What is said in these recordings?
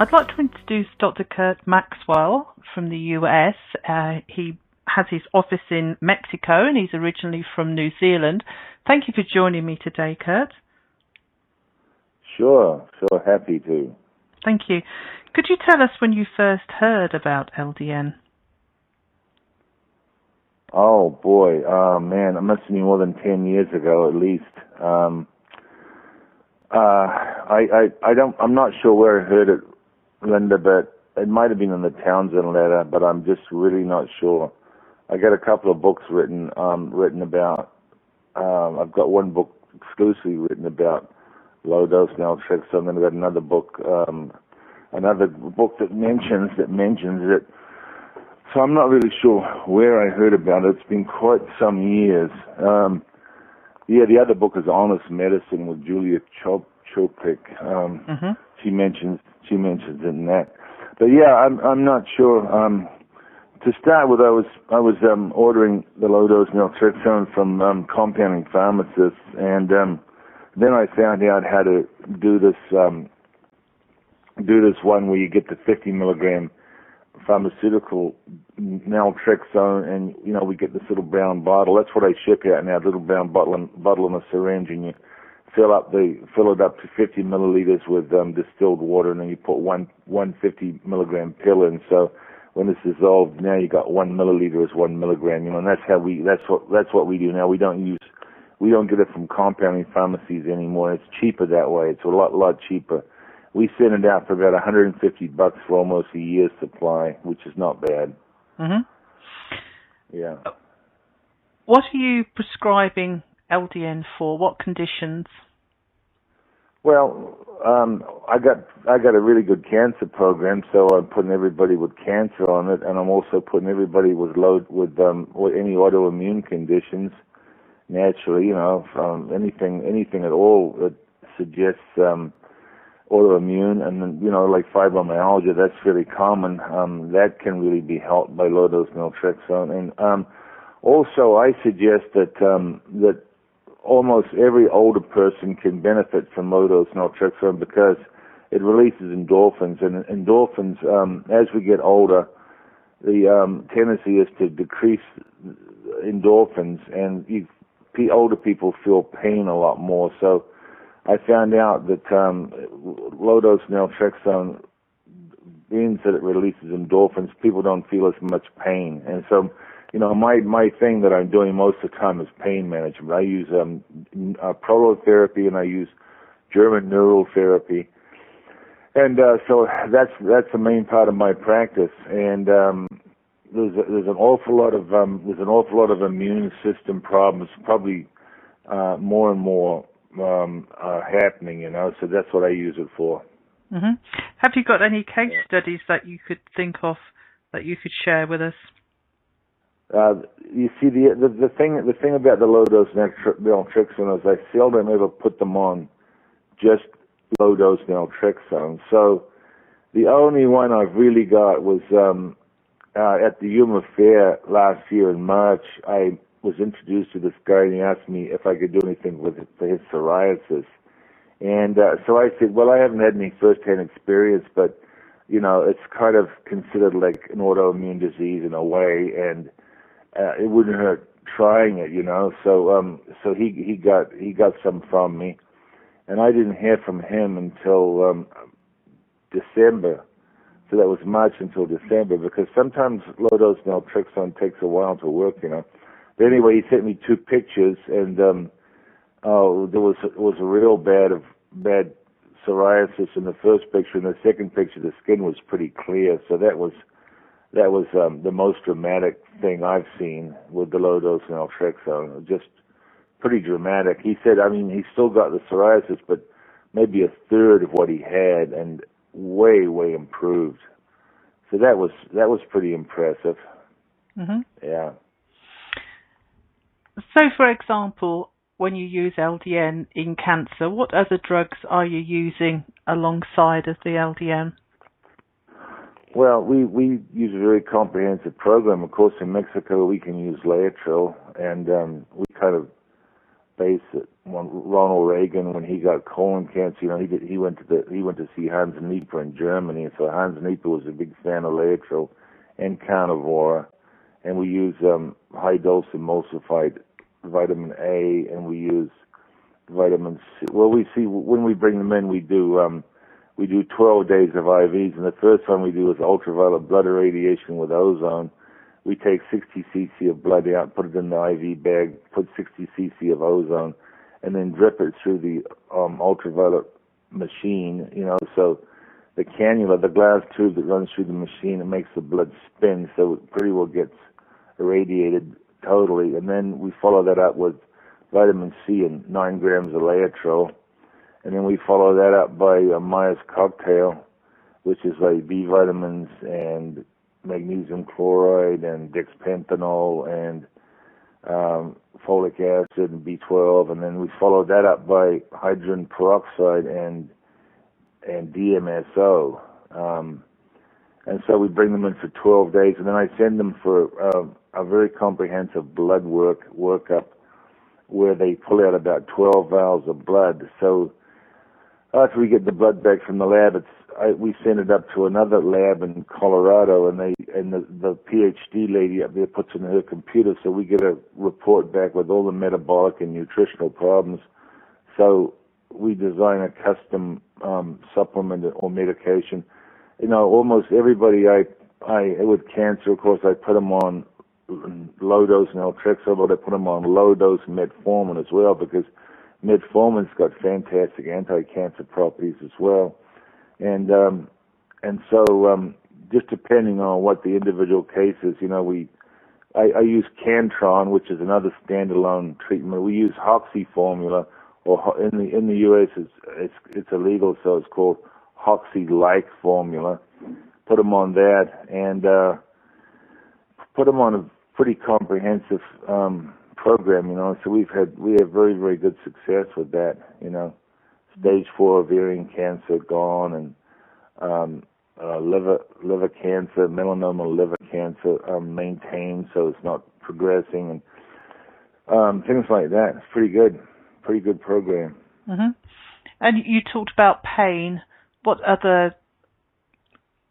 I'd like to introduce Dr. Curt Maxwell from the US. Uh, he has his office in Mexico and he's originally from New Zealand. Thank you for joining me today, Curt. Sure, sure, happy to. Thank you. Could you tell us when you first heard about LDN? Oh boy, oh man, it must have been more than ten years ago at least. Um, uh, I, I, I don't, I'm not sure where I heard it Linda, but it might have been in the Townsend letter, but I'm just really not sure. I got a couple of books written um, written about. Um, I've got one book exclusively written about low dose naltrexone, and then I've got another book, um, another book that mentions that mentions it. So I'm not really sure where I heard about it. It's been quite some years. Um, yeah, the other book is Honest Medicine with Julia Chop Schopick. Um, mm-hmm. She mentions she mentions it in that. But yeah, I'm I'm not sure. Um, to start with, I was I was um, ordering the low dose naltrexone from um, compounding pharmacists, and um, then I found out how to do this um, do this one where you get the 50 milligram pharmaceutical naltrexone, and you know we get this little brown bottle. That's what I ship out now, little brown bottle and bottle and a syringe, and you fill up the fill it up to 50 milliliters with um, distilled water, and then you put one 150 milligram pill in. So when it's dissolved, now you got one milliliter is one milligram. You know, and that's how we that's what that's what we do now. We don't use we don't get it from compounding pharmacies anymore. It's cheaper that way. It's a lot lot cheaper. We send it out for about 150 bucks for almost a year's supply, which is not bad. Mhm. Yeah. What are you prescribing LDN for? What conditions? Well, um, I got I got a really good cancer program, so I'm putting everybody with cancer on it, and I'm also putting everybody with low with um any autoimmune conditions. Naturally, you know, from anything anything at all that suggests um, autoimmune, and then, you know, like fibromyalgia, that's really common. Um, that can really be helped by low dose naltrexone, and um, also I suggest that um, that almost every older person can benefit from low-dose naltrexone because it releases endorphins, and endorphins, um, as we get older, the um, tendency is to decrease endorphins, and you, older people feel pain a lot more. So I found out that um, low-dose naltrexone means that it releases endorphins. People don't feel as much pain, and so you know, my my thing that I'm doing most of the time is pain management. I use um, uh, prolotherapy and I use German neural therapy, and uh, so that's that's the main part of my practice. And um, there's a, there's an awful lot of um, there's an awful lot of immune system problems, probably uh, more and more um, uh, happening. You know, so that's what I use it for. Mm-hmm. Have you got any case studies that you could think of that you could share with us? Uh, you see, the, the the thing the thing about the low dose naltrexone is I seldom ever put them on just low dose naltrexone. So the only one I've really got was um, uh, at the Yuma Fair last year in March. I was introduced to this guy and he asked me if I could do anything with it for his psoriasis. And uh, so I said, well, I haven't had any first-hand experience, but you know, it's kind of considered like an autoimmune disease in a way, and uh, it wouldn't hurt trying it, you know. So um so he he got he got some from me, and I didn't hear from him until um December. So that was March until December because sometimes low dose naltrexone takes a while to work, you know. But anyway, he sent me two pictures, and um oh, there was was a real bad of bad psoriasis in the first picture. In the second picture, the skin was pretty clear, so that was that was um, the most dramatic thing I've seen with the low dose naltrexone. Just pretty dramatic. He said, I mean, he still got the psoriasis, but maybe a third of what he had, and way, way improved. So that was that was pretty impressive. Mm-hmm. Yeah. So, for example, when you use LDN in cancer, what other drugs are you using alongside of the LDN? Well, we we use a very comprehensive program. Of course, in Mexico we can use Laetrile, and um, we kind of base it on Ronald Reagan when he got colon cancer. You know, he did, he went to the he went to see Hans Nieper in Germany, and so Hans Nieper was a big fan of Laetrile and Carnivora, and we use um, high dose emulsified vitamin A, and we use vitamin C. Well, we see when we bring them in, we do. Um, we do 12 days of IVs, and the first one we do is ultraviolet blood irradiation with ozone. We take 60 cc of blood out, put it in the IV bag, put 60 cc of ozone, and then drip it through the um, ultraviolet machine. You know, so the cannula, the glass tube that runs through the machine, it makes the blood spin, so it pretty well gets irradiated totally. And then we follow that up with vitamin C and nine grams of Laetrile and then we follow that up by a Myers cocktail, which is like B vitamins and magnesium chloride and dexpanthenol and um, folic acid and B12, and then we follow that up by hydrogen peroxide and and DMSO. Um, and so we bring them in for 12 days, and then I send them for uh, a very comprehensive blood work workup where they pull out about 12 vials of blood. So after we get the blood back from the lab, it's I, we send it up to another lab in Colorado, and they and the, the PhD lady up there puts it in her computer, so we get a report back with all the metabolic and nutritional problems. So we design a custom um, supplement or medication. You know, almost everybody I I with cancer, of course, I put them on low dose naltrexone, but I put them on low dose metformin as well because metformin's got fantastic anti-cancer properties as well, and um, and so um, just depending on what the individual case is, you know, we I, I use Cantron, which is another standalone treatment. We use Hoxsey formula, or in the in the U.S. it's it's it's illegal, so it's called Hoxsey-like formula. Put them on that, and uh, put them on a pretty comprehensive um, program, you know. So we've had we have very very good success with that, you know. Stage four ovarian cancer gone, and um, uh, liver liver cancer, melanoma liver cancer um, maintained, so it's not progressing, and um, things like that. It's pretty good, pretty good program. Mm-hmm. And you talked about pain. What other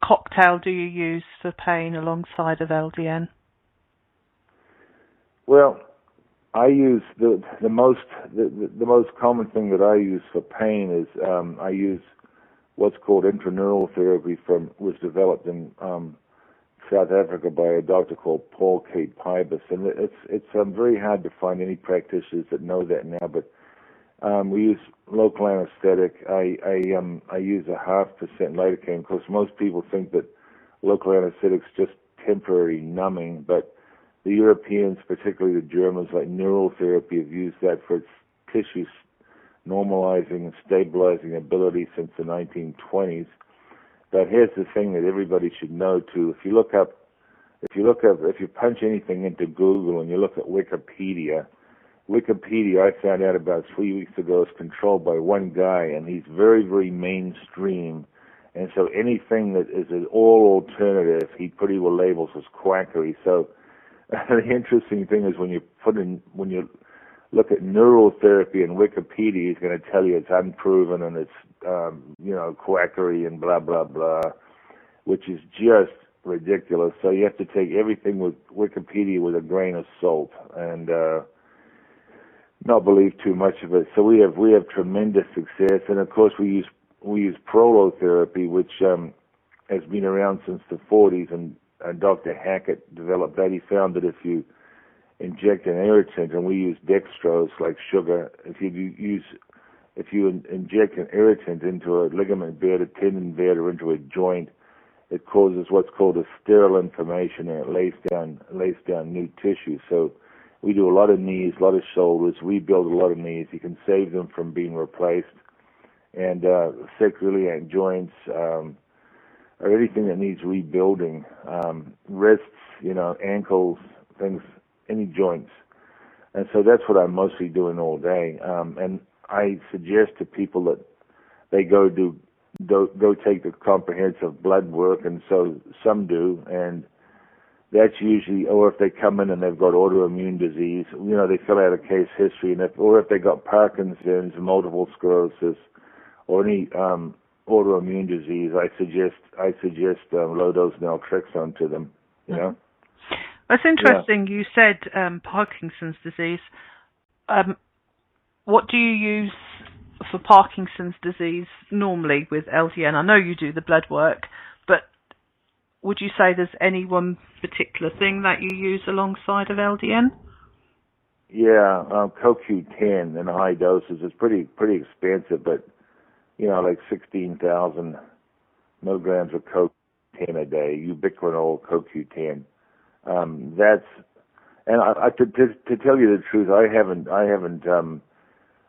cocktail do you use for pain alongside of LDN? Well, I use the the most the, the, most common thing that I use for pain is um, I use what's called intraneural therapy from was developed in um, South Africa by a doctor called Paul K. Pybus, and it's it's um, very hard to find any practitioners that know that now. But um, we use local anesthetic. I I um I use a half percent lidocaine because most people think that local anesthetic's just temporary numbing, but the Europeans, particularly the Germans, like neural therapy, have used that for its tissue normalizing and stabilizing ability since the 1920s. But here's the thing that everybody should know too. If you look up, if you look up, if you punch anything into Google and you look at Wikipedia, Wikipedia, I found out about three weeks ago, is controlled by one guy, and he's very, very mainstream. And so anything that is an all alternative, he pretty well labels as quackery. So the interesting thing is when you put in when you look at neural therapy in Wikipedia, he's going to tell you it's unproven and it's um, you know quackery and blah blah blah, which is just ridiculous. So you have to take everything with Wikipedia with a grain of salt and uh, not believe too much of it. So we have we have tremendous success, and of course we use we use prolotherapy, which um, has been around since the 40s and uh, Dr. Hackett developed that. He found that if you inject an irritant, and we use dextrose like sugar, if you use if you in, inject an irritant into a ligament bed, a tendon bed, or into a joint, it causes what's called a sterile inflammation, and it lays down lays down new tissue. So we do a lot of knees, a lot of shoulders, rebuild a lot of knees. You can save them from being replaced, and uh, sacroiliac joints, um, or anything that needs rebuilding, um, wrists, you know, ankles, things, any joints. And so that's what I'm mostly doing all day. Um, and I suggest to people that they go do go, go take the comprehensive blood work, and so some do, and that's usually, or if they come in and they've got autoimmune disease, you know, they fill out a case history, and if, or if they got Parkinson's, multiple sclerosis, or any um, autoimmune disease, I suggest I suggest um, low dose naltrexone to them. You know. That's interesting. Yeah. You said um, Parkinson's disease. Um, what do you use for Parkinson's disease normally with LDN? I know you do the blood work, but would you say there's any one particular thing that you use alongside of LDN? Yeah, um, CoQ10 in high doses is pretty pretty expensive, but you know, like 16,000 milligrams of CoQ10 a day, ubiquinol CoQ10. Um, that's, and I, I to, to, to tell you the truth, I haven't, I haven't, um,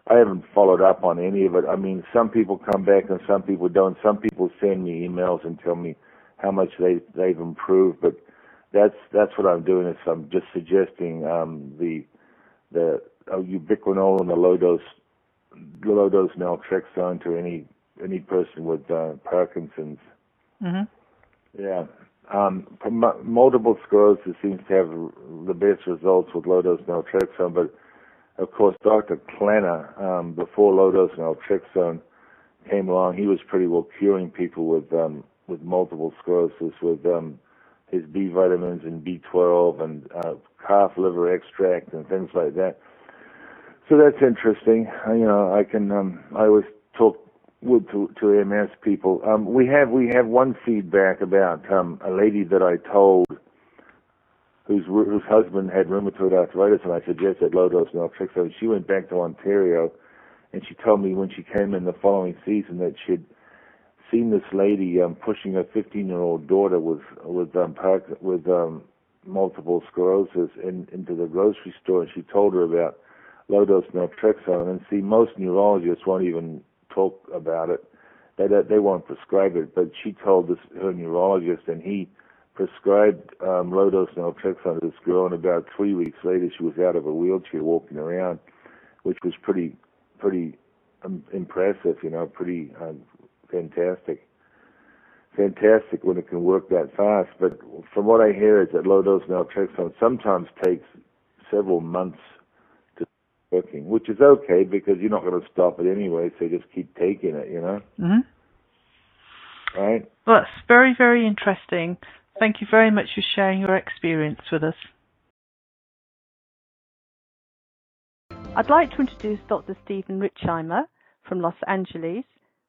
I haven't followed up on any of it. I mean, some people come back and some people don't. Some people send me emails and tell me how much they they've improved, but that's that's what I'm doing. Is I'm just suggesting um, the the uh, ubiquinol and the low dose low dose naltrexone to any any person with uh, Parkinson's. Mm-hmm. Yeah. Um, multiple sclerosis seems to have the best results with low dose naltrexone, but of course, Dr. Klenner, um, before low dose naltrexone came along, he was pretty well curing people with um, with multiple sclerosis with um, his B vitamins and B12 and uh, calf liver extract and things like that. So that's interesting. You know, I can um, I always talk with to, to MS people. Um, we have we have one feedback about um, a lady that I told whose whose husband had rheumatoid arthritis, and I suggested low dose naltrexone. She went back to Ontario, and she told me when she came in the following season that she'd seen this lady um, pushing a 15 year old daughter with with um, with um, multiple sclerosis in, into the grocery store, and she told her about low dose naltrexone. And see, most neurologists won't even talk about it. They they won't prescribe it, but she told this her neurologist, and he prescribed um, low dose naltrexone to this girl, and about three weeks later, she was out of a wheelchair walking around, which was pretty pretty um, impressive. You know, pretty um, fantastic fantastic when it can work that fast. But from what I hear is that low dose naltrexone sometimes takes several months to which is okay because you're not going to stop it anyway. So just keep taking it, you know. Mm-hmm. Right. Well, that's very very interesting. Thank you very much for sharing your experience with us. I'd like to introduce Dr. Steven Richeimer from Los Angeles,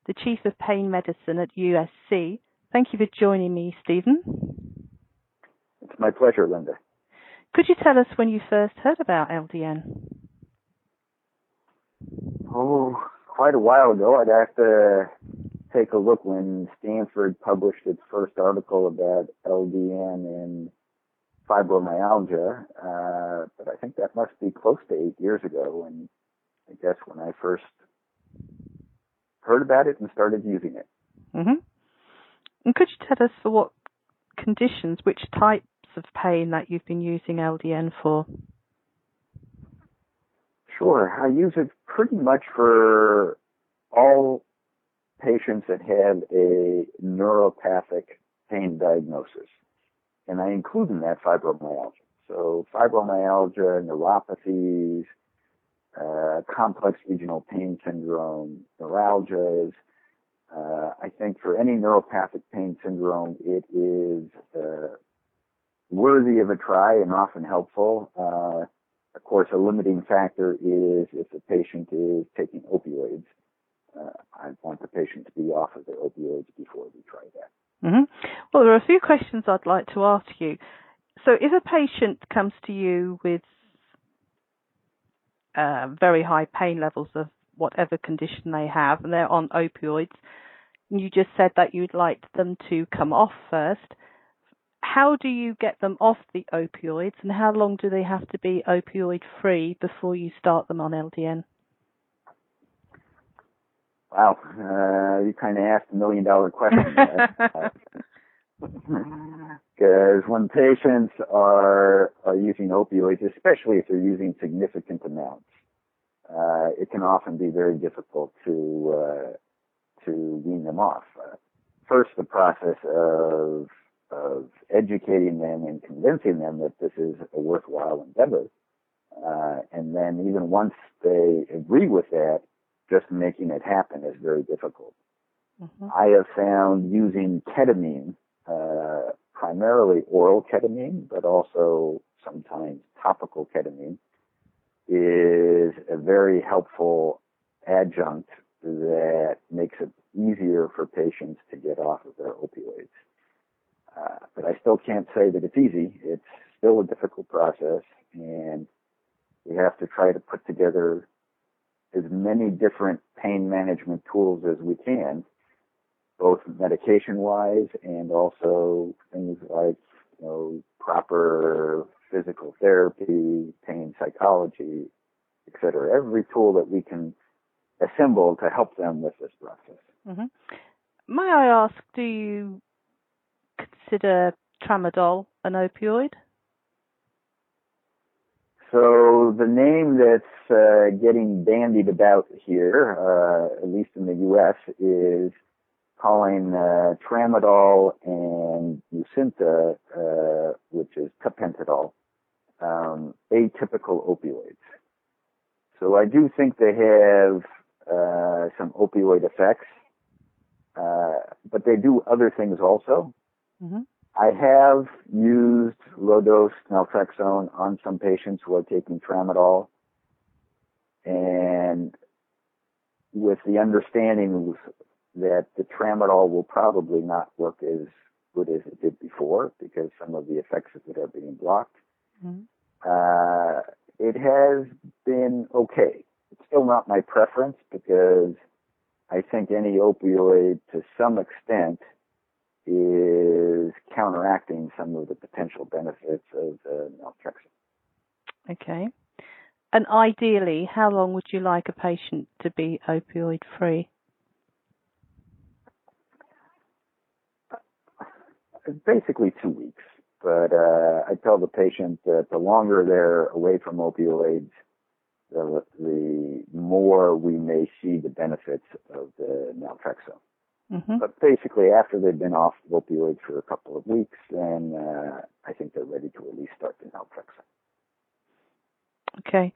the Chief of Pain Medicine at USC. Thank you for joining me, Steven. It's my pleasure, Linda. Could you tell us when you first heard about LDN? Oh, quite a while ago. I'd have to take a look when Stanford published its first article about LDN and fibromyalgia. Uh, but I think that must be close to eight years ago. And I guess when I first heard about it and started using it. Mm-hmm. And could you tell us for what conditions, which types of pain that you've been using LDN for? Sure. I use it pretty much for all patients that have a neuropathic pain diagnosis. And I include in that fibromyalgia. So fibromyalgia, neuropathies, uh, complex regional pain syndrome, neuralgias, uh, I think for any neuropathic pain syndrome, it is uh, worthy of a try and often helpful. Of course, a limiting factor is if the patient is taking opioids. Uh, I want the patient to be off of their opioids before we try that. Mm-hmm. Well, there are a few questions I'd like to ask you. So, if a patient comes to you with uh, very high pain levels of whatever condition they have, and they're on opioids, you just said that you'd like them to come off first. How do you get them off the opioids, and how long do they have to be opioid free before you start them on LDN? Wow, uh, you kind of asked a million dollar question. Because when patients are are using opioids, especially if they're using significant amounts, uh, it can often be very difficult to uh, to wean them off. Uh, first, the process of of educating them and convincing them that this is a worthwhile endeavor, uh, and then even once they agree with that, just making it happen is very difficult. Mm-hmm. I have found using ketamine, uh, primarily oral ketamine, but also sometimes topical ketamine, is a very helpful adjunct that makes it easier for patients to get off of their opioids. Uh, but I still can't say that it's easy. It's still a difficult process, and we have to try to put together as many different pain management tools as we can, both medication wise and also things like, you know, proper physical therapy, pain psychology, etc. Every tool that we can assemble to help them with this process. Mm-hmm. May I ask, do you consider tramadol an opioid? So the name that's uh, getting bandied about here, uh, at least in the U.S., is calling uh, tramadol and Nucynta, uh, which is tapentadol, um, atypical opioids. So I do think they have uh, some opioid effects, uh, but they do other things also. Mm-hmm. I have used low dose naltrexone on some patients who are taking tramadol, and with the understanding that the tramadol will probably not work as good as it did before because some of the effects of it are being blocked. Mm-hmm. Uh, it has been okay. It's still not my preference because I think any opioid to some extent is counteracting some of the potential benefits of uh, naltrexone. Okay. And ideally, how long would you like a patient to be opioid free? Basically, two weeks. But uh, I tell the patient that the longer they're away from opioids, the, the more we may see the benefits of the naltrexone. Mm-hmm. But basically, after they've been off opioids for a couple of weeks, then uh, I think they're ready to at least start the naltrexone. Okay.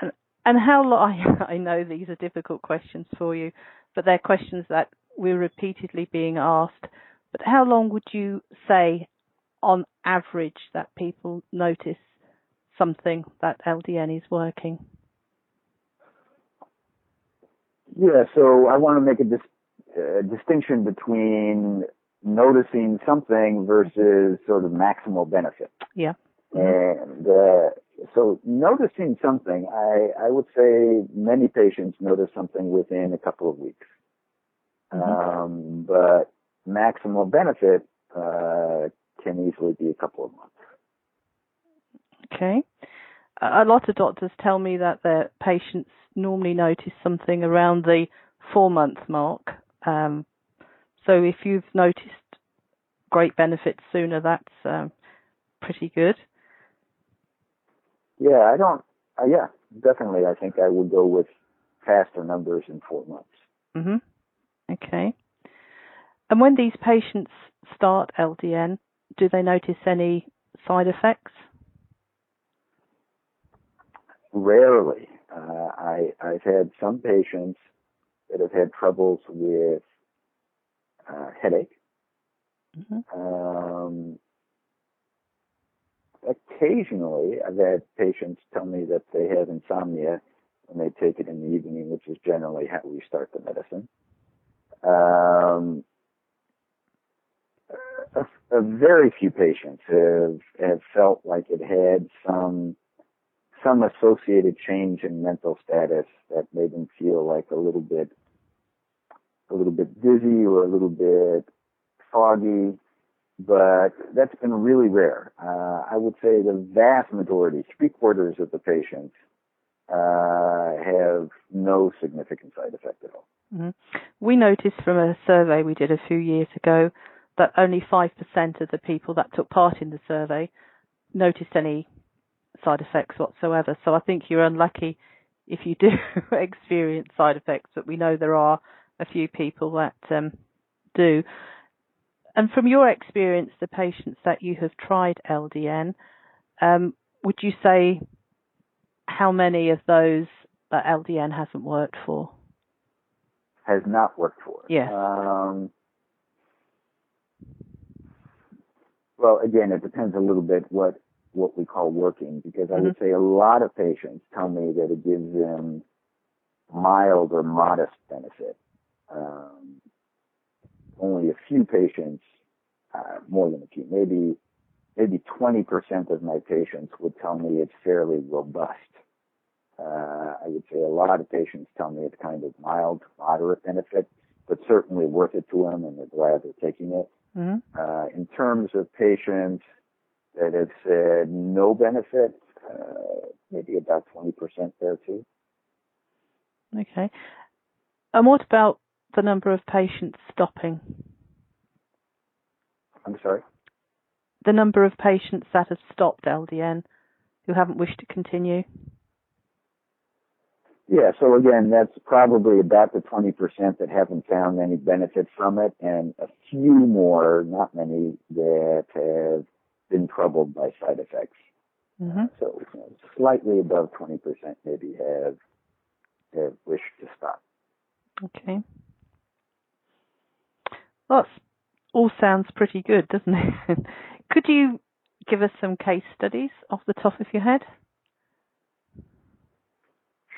And, and how long, I know these are difficult questions for you, but they're questions that we're repeatedly being asked. But how long would you say, on average, that people notice something that LDN is working? Yeah, so I want to make a dis- uh, distinction between noticing something versus sort of maximal benefit. Yeah. And uh, so noticing something, I, I would say many patients notice something within a couple of weeks. Mm-hmm. Um, but maximal benefit uh, can easily be a couple of months. Okay. A lot of doctors tell me that their patients normally notice something around the four month mark. Um, so if you've noticed great benefits sooner, that's um, pretty good. Yeah, I don't. Uh, yeah, definitely. I think I would go with faster numbers in four months. Mhm. Okay. And when these patients start LDN, do they notice any side effects? Rarely. Uh, I, I've had some patients that have had troubles with uh, headache. Mm-hmm. Um, occasionally, I've had patients tell me that they have insomnia when they take it in the evening, which is generally how we start the medicine. Um, a, a very few patients have have felt like it had some some associated change in mental status that made them feel like a little bit a little bit dizzy or a little bit foggy, but that's been really rare. Uh, I would say the vast majority, three quarters of the patients, uh, have no significant side effect at all. Mm-hmm. We noticed from a survey we did a few years ago that only 5% of the people that took part in the survey noticed any side effects whatsoever. So I think you're unlucky if you do experience side effects, but we know there are a few people that um, do. And from your experience, the patients that you have tried LDN, um, would you say how many of those that LDN hasn't worked for? Has not worked for. Yeah. Um, well, again, it depends a little bit what what we call working, because I would Mm-hmm. say a lot of patients tell me that it gives them mild or modest benefit. Um, only a few patients, uh, more than a few, maybe maybe 20% of my patients would tell me it's fairly robust. Uh, I would say a lot of patients tell me it's kind of mild, moderate benefit, but certainly worth it to them and they're glad they're taking it. hmm Uh, in terms of patients that have said no benefit, uh, maybe about 20% there too. Okay. And what about the number of patients stopping? I'm sorry? The number of patients that have stopped LDN who haven't wished to continue? Yeah, so again, that's probably about the 20% that haven't found any benefit from it, and a few more, not many, that have been troubled by side effects. hmm So you know, slightly above 20% maybe have, have wished to stop. Okay. Well, that's all sounds pretty good, doesn't it? Could you give us some case studies off the top of your head?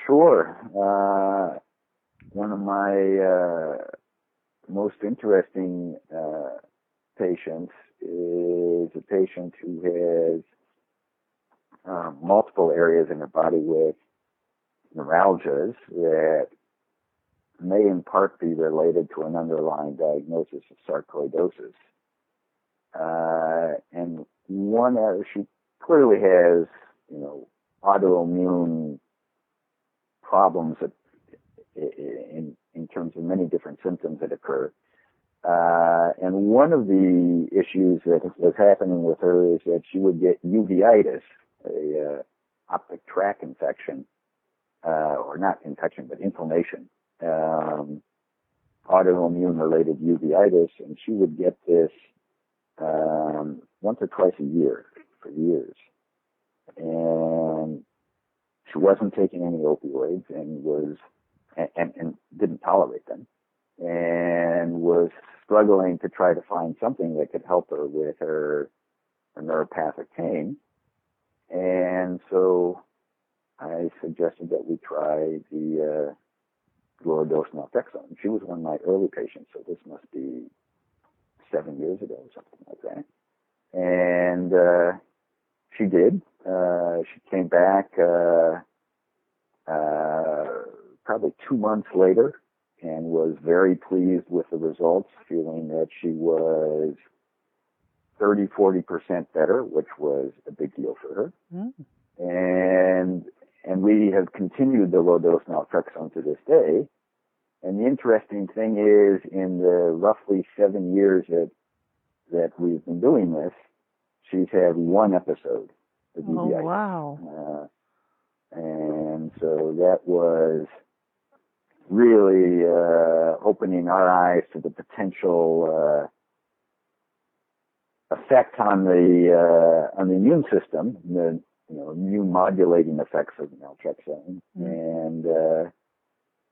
Sure. Uh, one of my uh, most interesting uh, patients is a patient who has um, multiple areas in her body with neuralgias that may in part be related to an underlying diagnosis of sarcoidosis. Uh, and one area she clearly has, you know, autoimmune problems in in terms of many different symptoms that occur. Uh, and one of the issues that was happening with her is that she would get uveitis, a uh, optic tract infection, uh, or not infection, but inflammation, um, autoimmune related uveitis, and she would get this um, once or twice a year for years. And she wasn't taking any opioids and was and, and, and didn't tolerate them and was struggling to try to find something that could help her with her, her neuropathic pain. And so I suggested that we try the uh, lower dose naltrexone. She was one of my early patients, so this must be seven years ago or something like that. And uh, she did. Uh, she came back uh, uh, probably two months later and was very pleased with the results, feeling that she was 30, 40% better, which was a big deal for her. Mm. And, and we have continued the low dose naltrexone to this day. And the interesting thing is in the roughly seven years that, that we've been doing this, she's had one episode of Oh, wow. Uh, and so that was really uh, opening our eyes to the potential uh, effect on the uh, on the immune system, the you know immune modulating effects of naltrexone, Mm. and uh,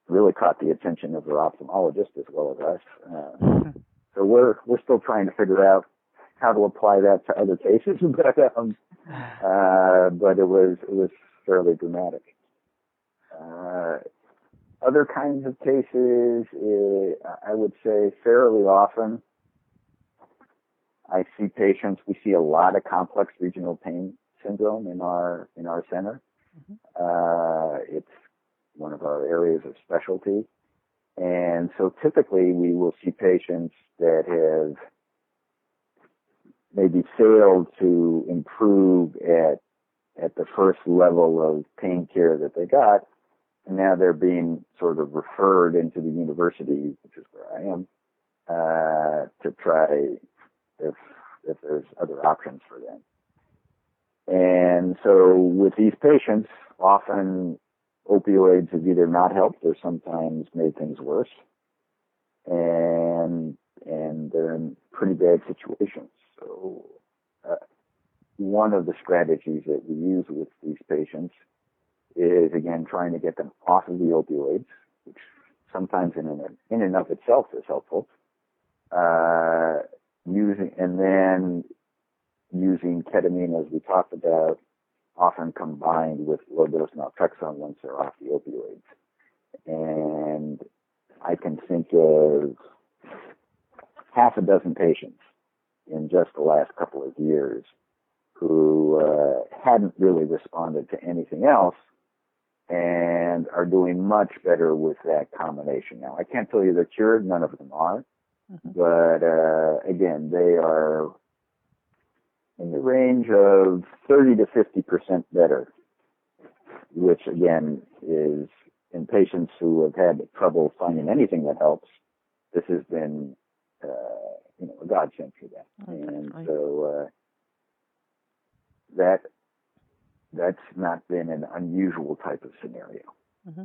really caught the attention of our ophthalmologist as well as us. Uh, so we're we're still trying to figure out how to apply that to other cases, but um, uh, but it was it was fairly dramatic. Uh, other kinds of cases, uh, I would say fairly often. I see patients. We see a lot of complex regional pain syndrome in our in our center. Uh, it's one of our areas of specialty, and so typically we will see patients that have maybe failed to improve at at the first level of pain care that they got, and now they're being sort of referred into the university, which is where I am, uh, to try if if there's other options for them. And so with these patients, often opioids have either not helped or sometimes made things worse. And and they're in pretty bad situations. So uh, one of the strategies that we use with these patients is again trying to get them off of the opioids, which sometimes in and, in and of itself is helpful. Uh, using and then using ketamine as we talked about, often combined with low dose naltrexone once they're off the opioids. And I can think of half a dozen patients in just the last couple of years who uh, hadn't really responded to anything else and are doing much better with that combination now. I can't tell you they're cured, none of them are, mm-hmm. but uh, again, they are in the range of 30 to 50 percent better, which again is in patients who have had trouble finding anything that helps. This has been, uh, you know, a godsend for them, oh, and so uh, that that's not been an unusual type of scenario. Mm-hmm.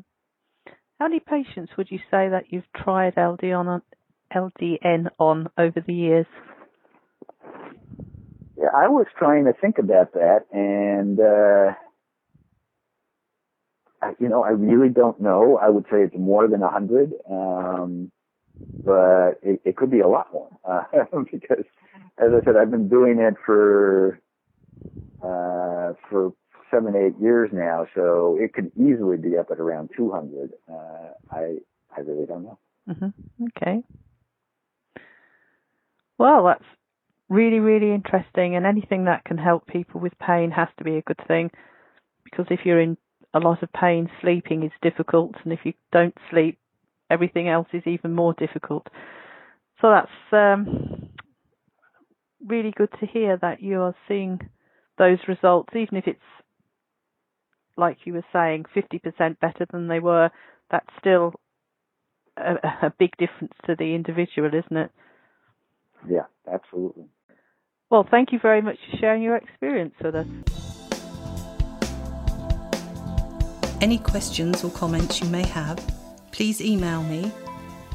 How many patients would you say that you've tried LD on, LDN on over the years? Yeah, I was trying to think about that, and uh, I, you know, I really don't know. I would say it's more than a hundred, um, but it, it could be a lot more uh, because, as I said, I've been doing it for uh, for seven, eight years now, so it could easily be up at around 200. Uh, I, I really don't know. Mm-hmm. Okay. Well, that's really, really interesting, and anything that can help people with pain has to be a good thing, because if you're in a lot of pain, sleeping is difficult, and if you don't sleep, everything else is even more difficult. So that's um, really good to hear that you are seeing those results, even if it's like you were saying, 50% better than they were, that's still a, a big difference to the individual, isn't it? Yeah, absolutely. Well, thank you very much for sharing your experience with us. Any questions or comments you may have, please email me,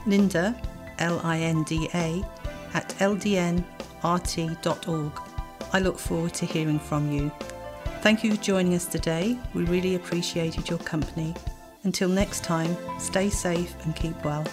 Linda, L I N D A, at ldnrt.org. I look forward to hearing from you. Thank you for joining us today. We really appreciated your company. Until next time, stay safe and keep well.